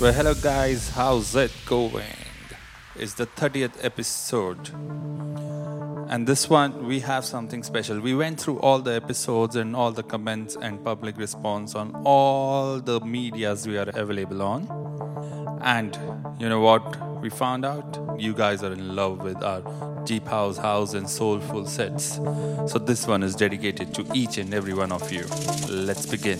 Well, hello guys, how's it going? It's the 30th episode. And this one, we have something special. We went through all the episodes and all the comments and public response on all the medias we are available on. And you know what we found out? You guys are in love with our deep house, house, and soulful sets. So this one is dedicated to each and every one of you. Let's begin.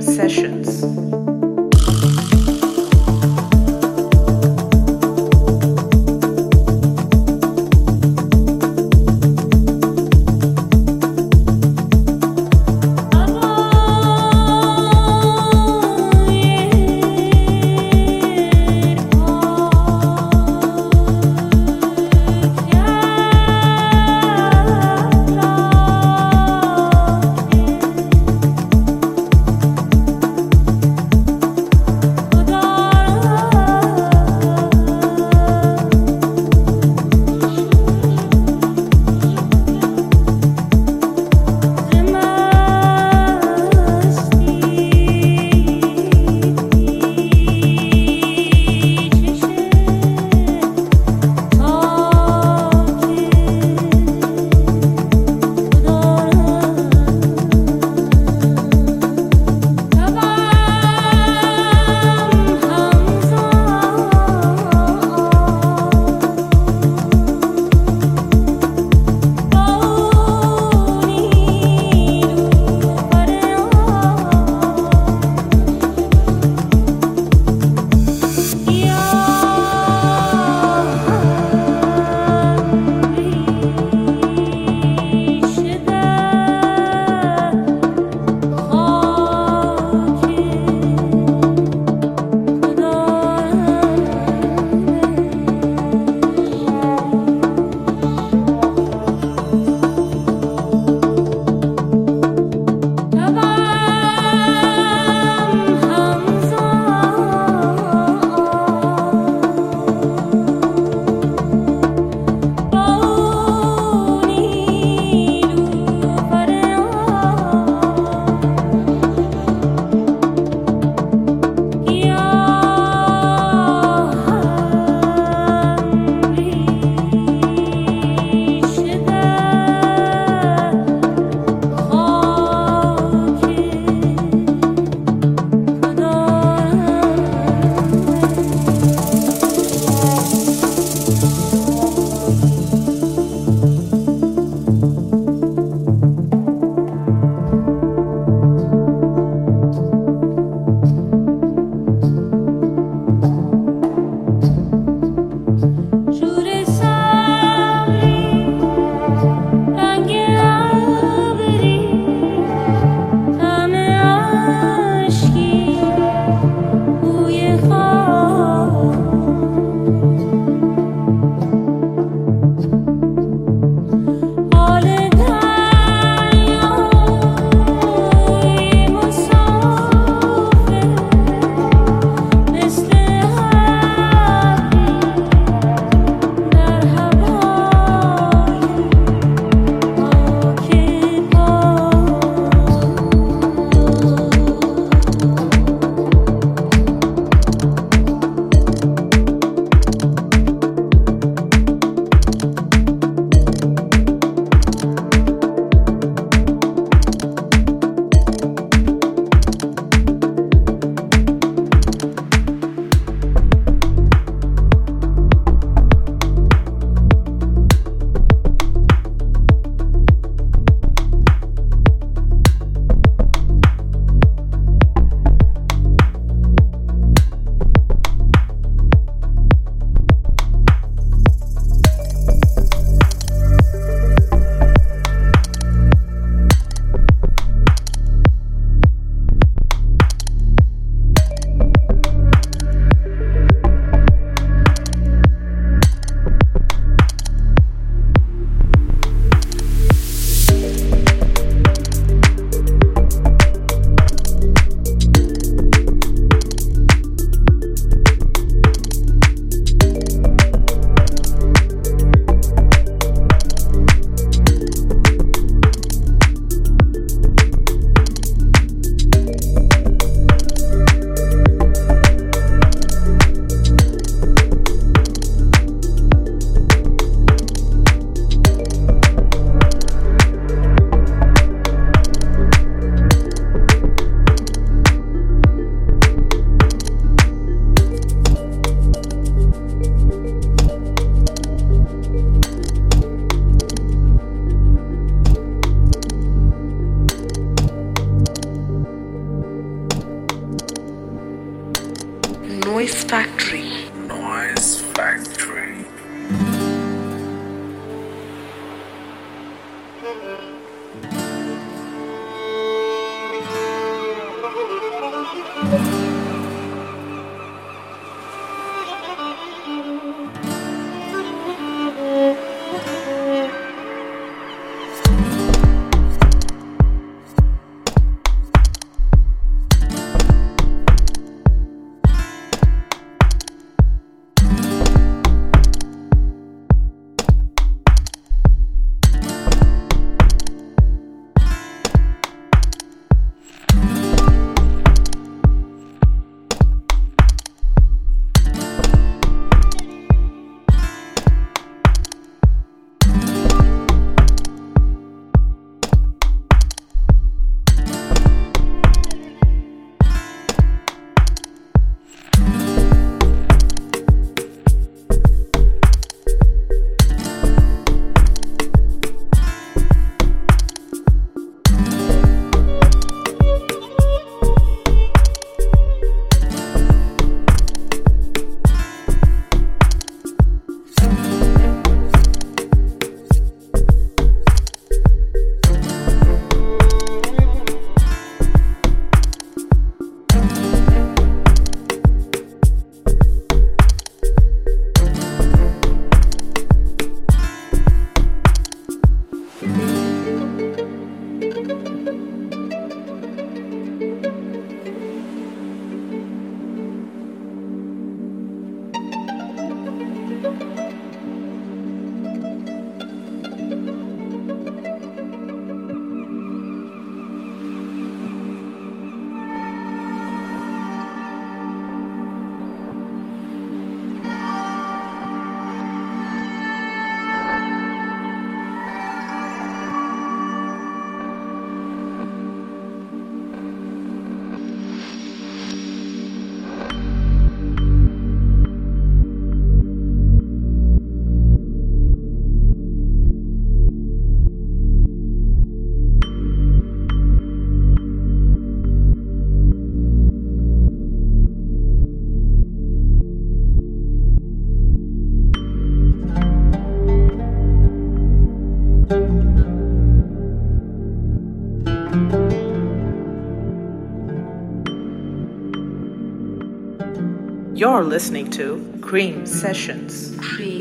Sessions. You're listening to Cream Sessions. Cream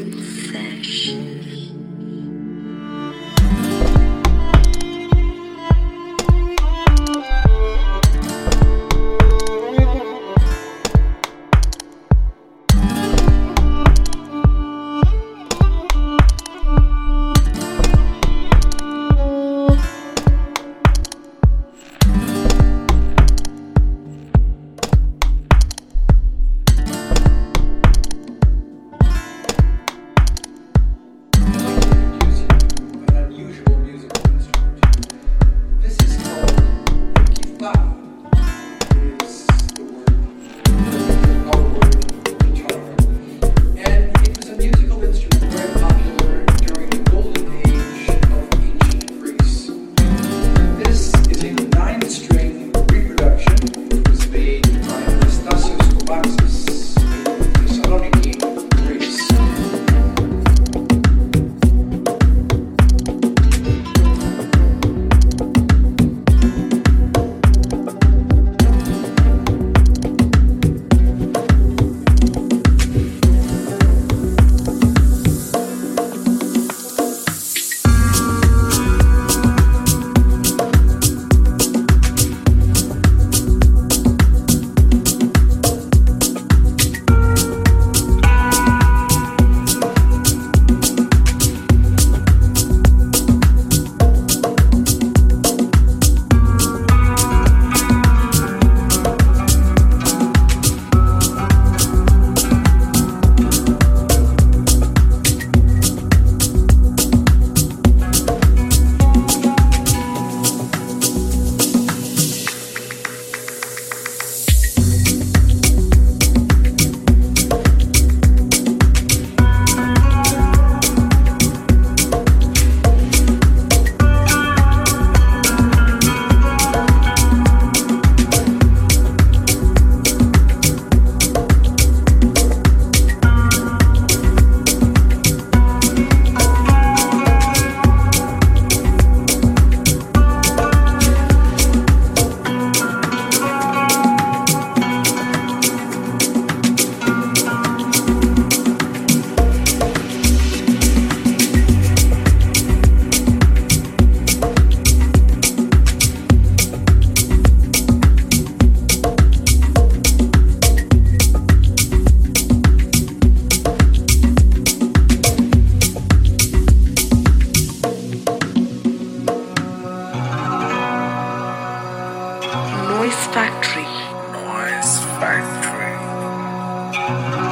You're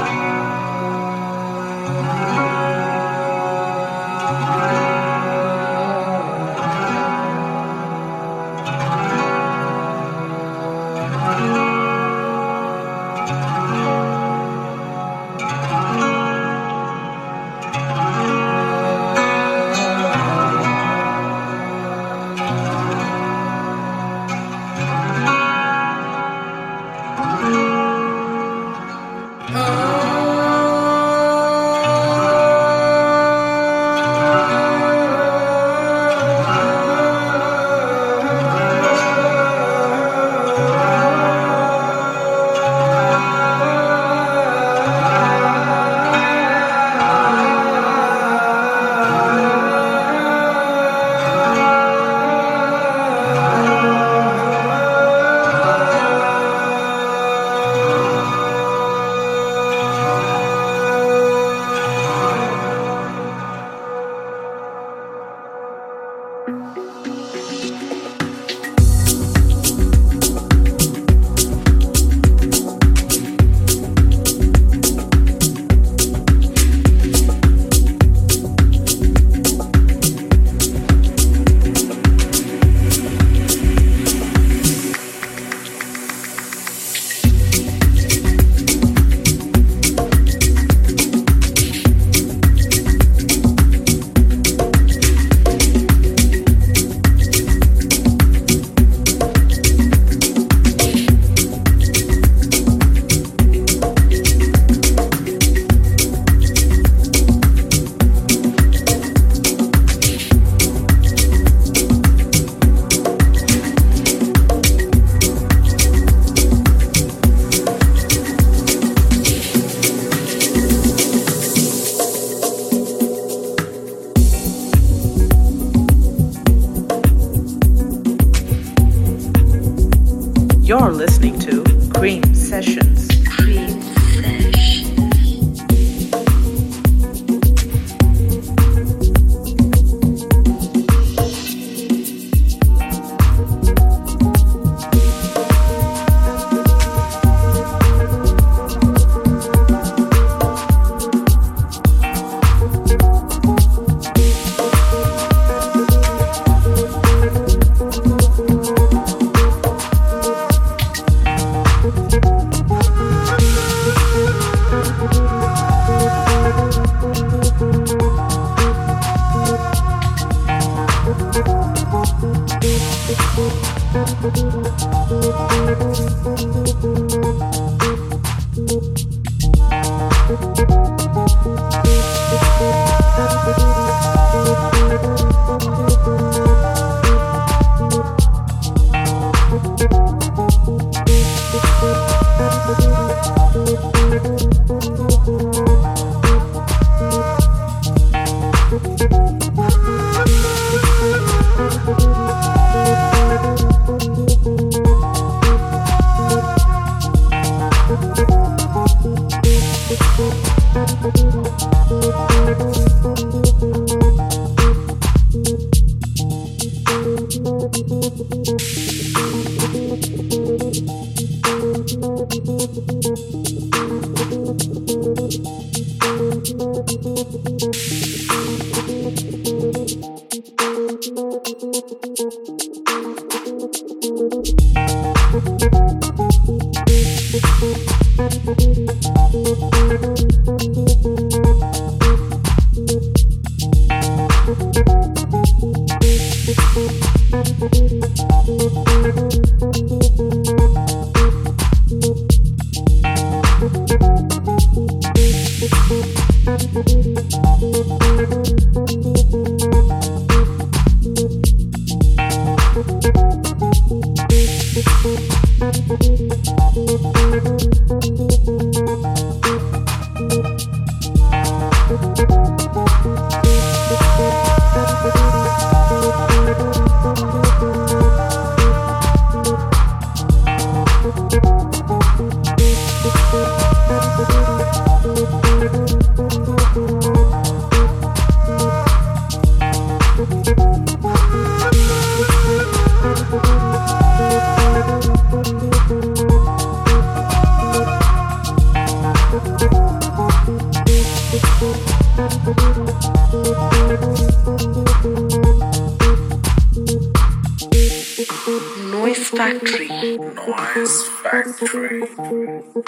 Will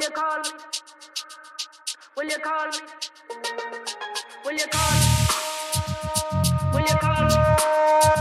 you call me? Will you call me? Will you call me? Will you call me?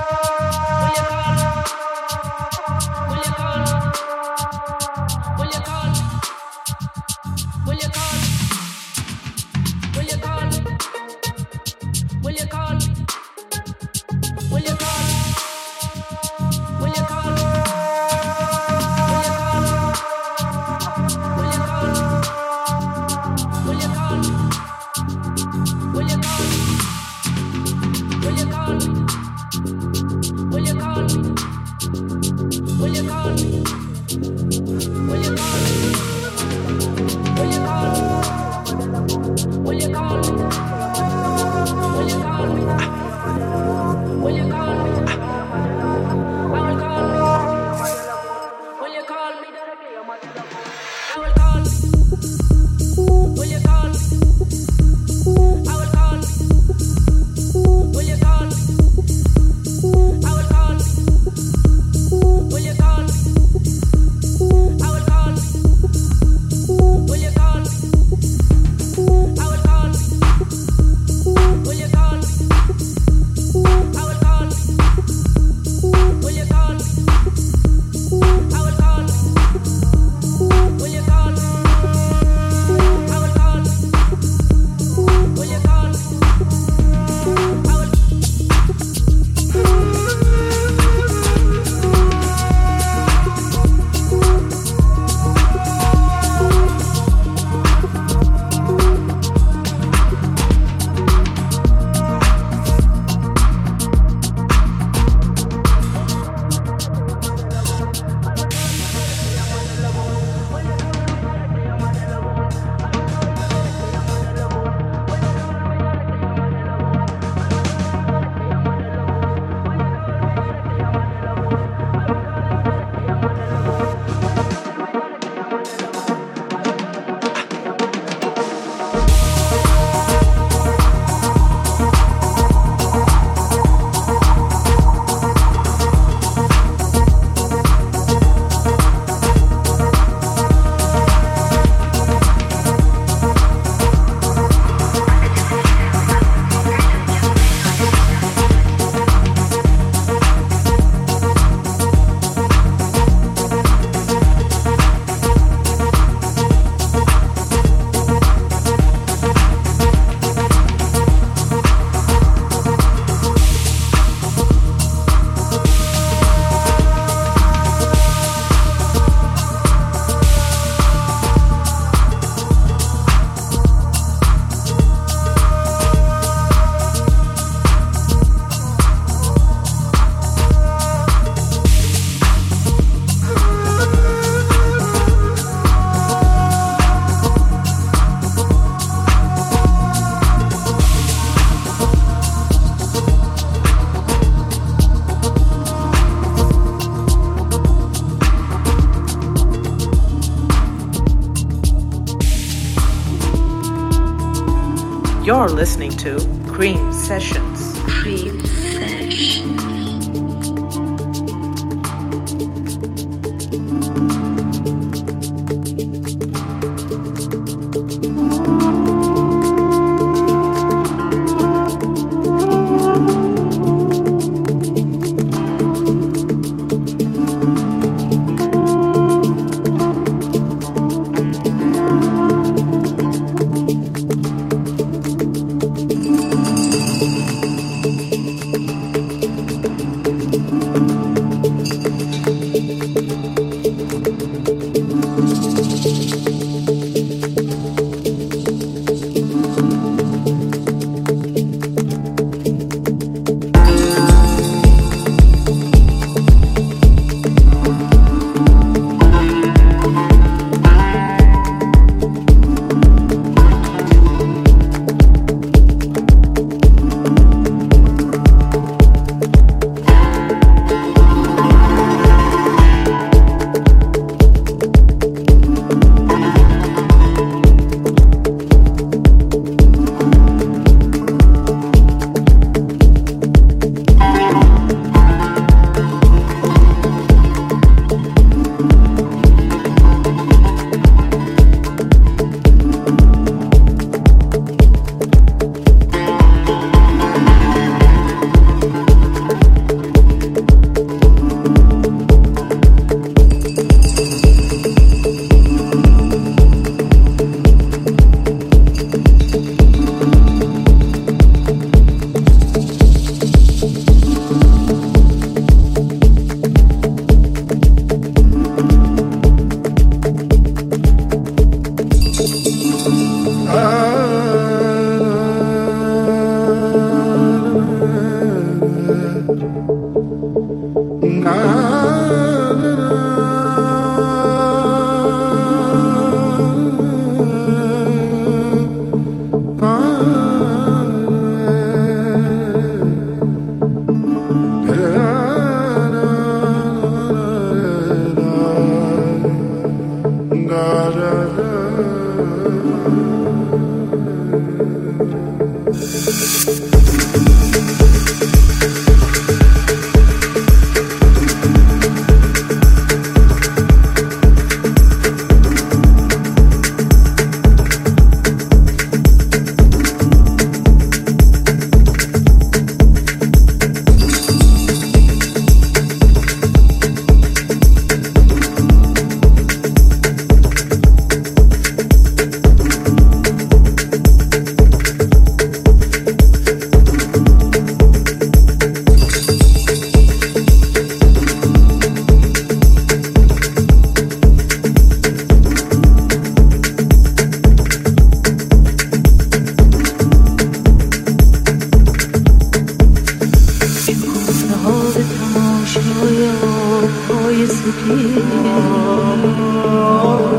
All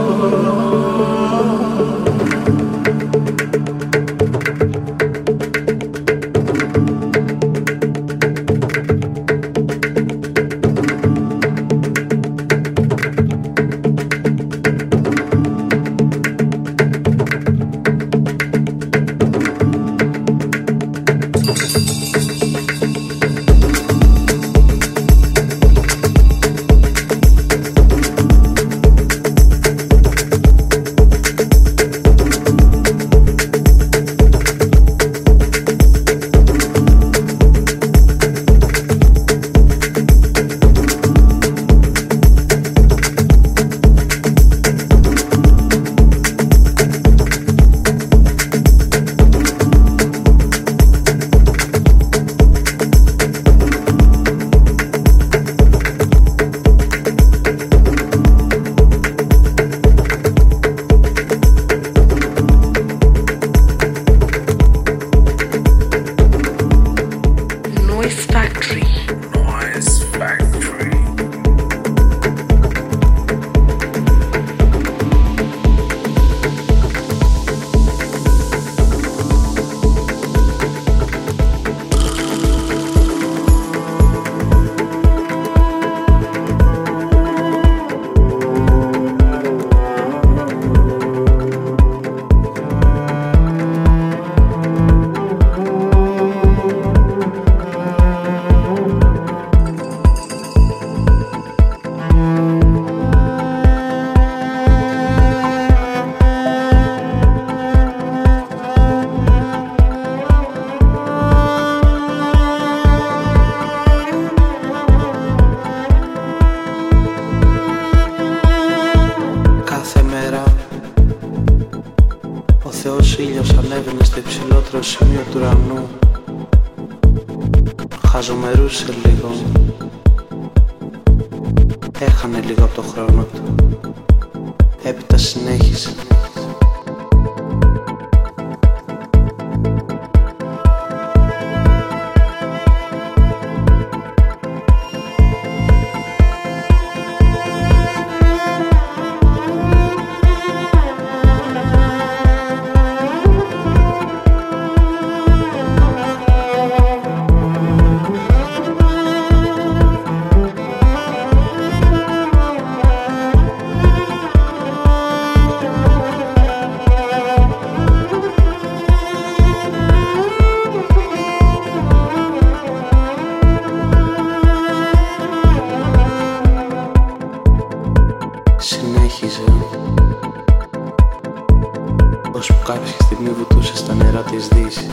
Ώσπου κάποια στιγμή βουτούσε στα νερά της δύσης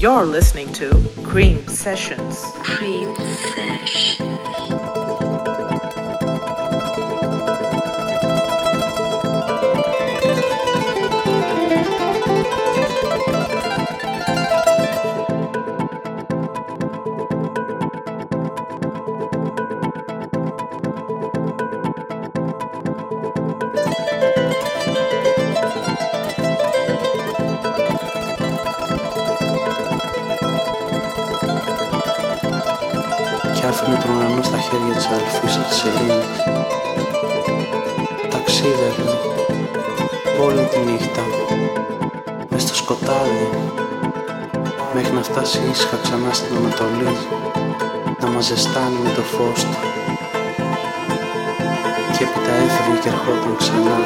You're listening to Cream Sessions. Cream Session. Αδελφής της Σελήνης. Ταξίδευε όλη τη νύχτα. Μες στο σκοτάδι. Μέχρι Μέχρι να φτάσει ήσυχα ξανά στην Ανατολή. Να μας ζεστάνει με το φως του. Και έπειτα έφευγε και ερχόταν ξανά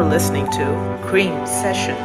You're listening to Cream Sessions.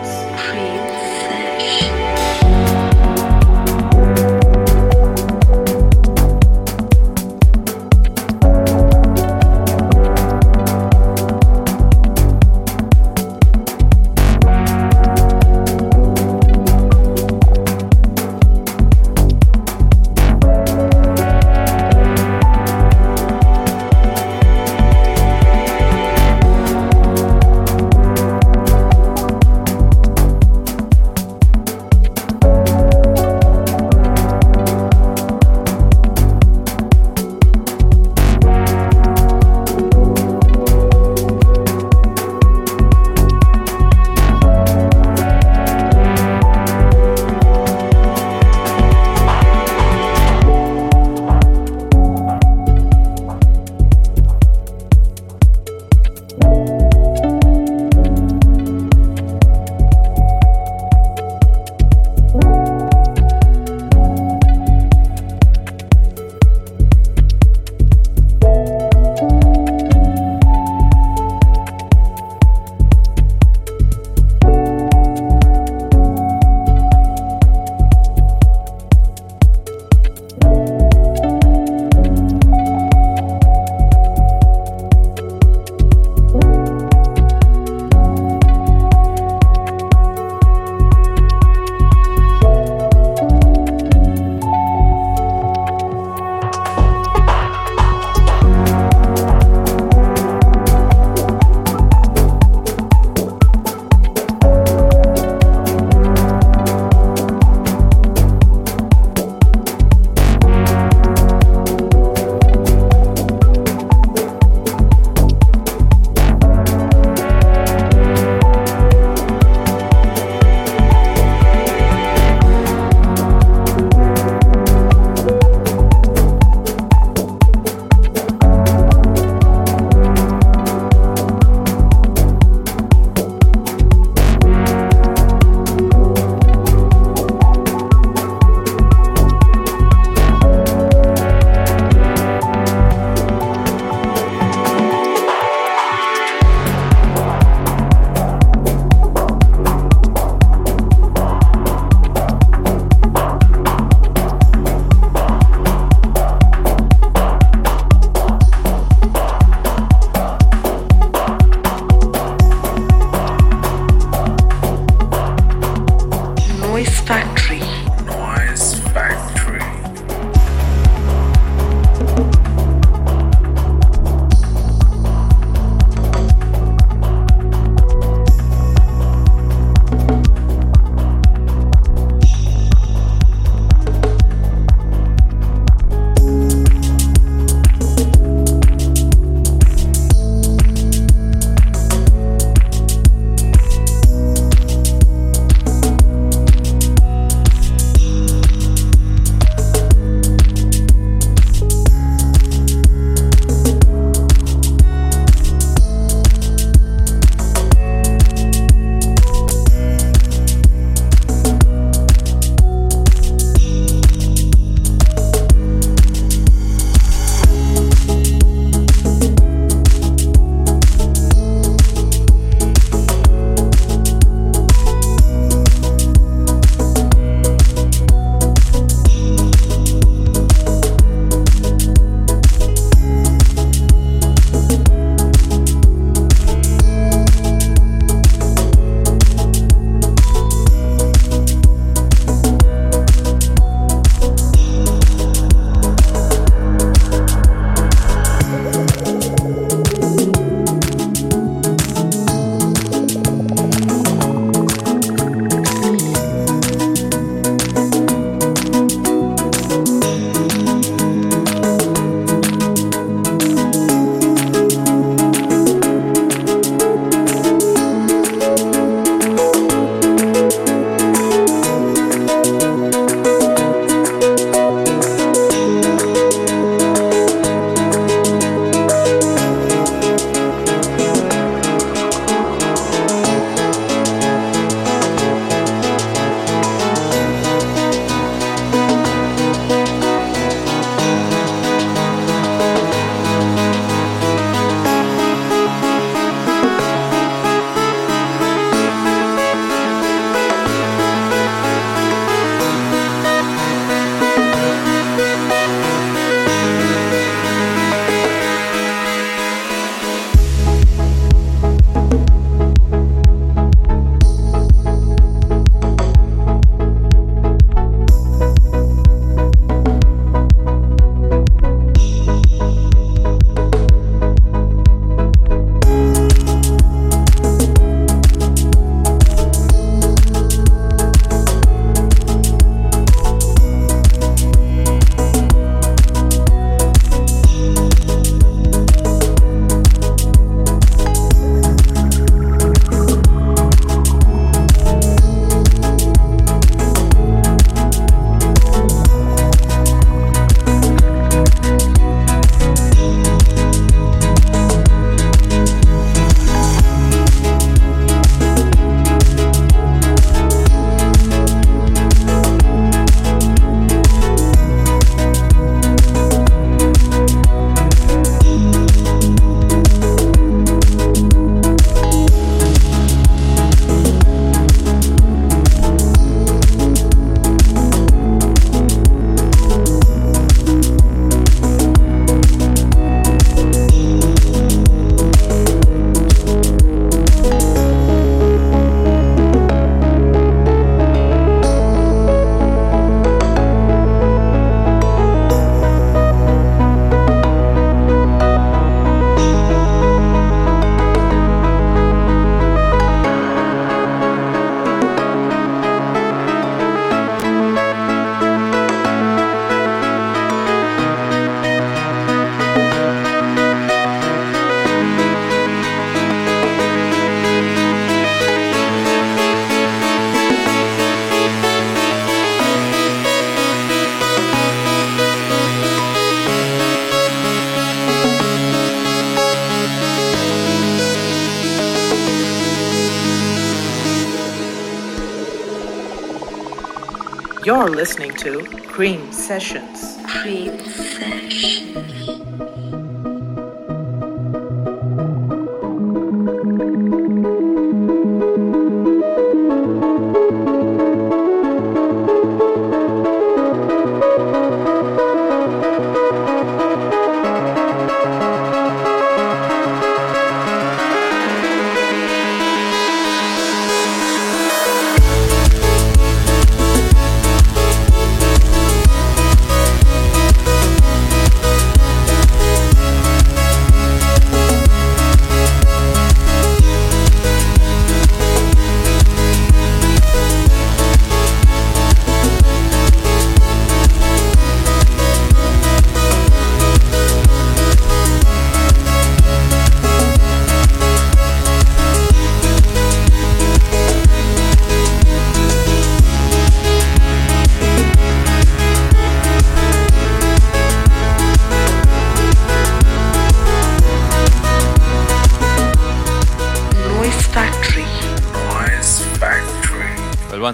You're listening to Cream Sessions. Cream Session.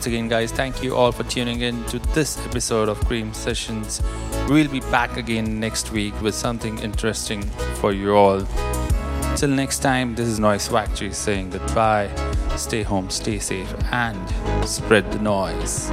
Once again, guys, thank you all for tuning in to this episode of Cream Sessions. We'll be back again next week with something interesting for you all. Till next time, this is Noise Factory saying goodbye. Stay home, stay safe, and spread the noise.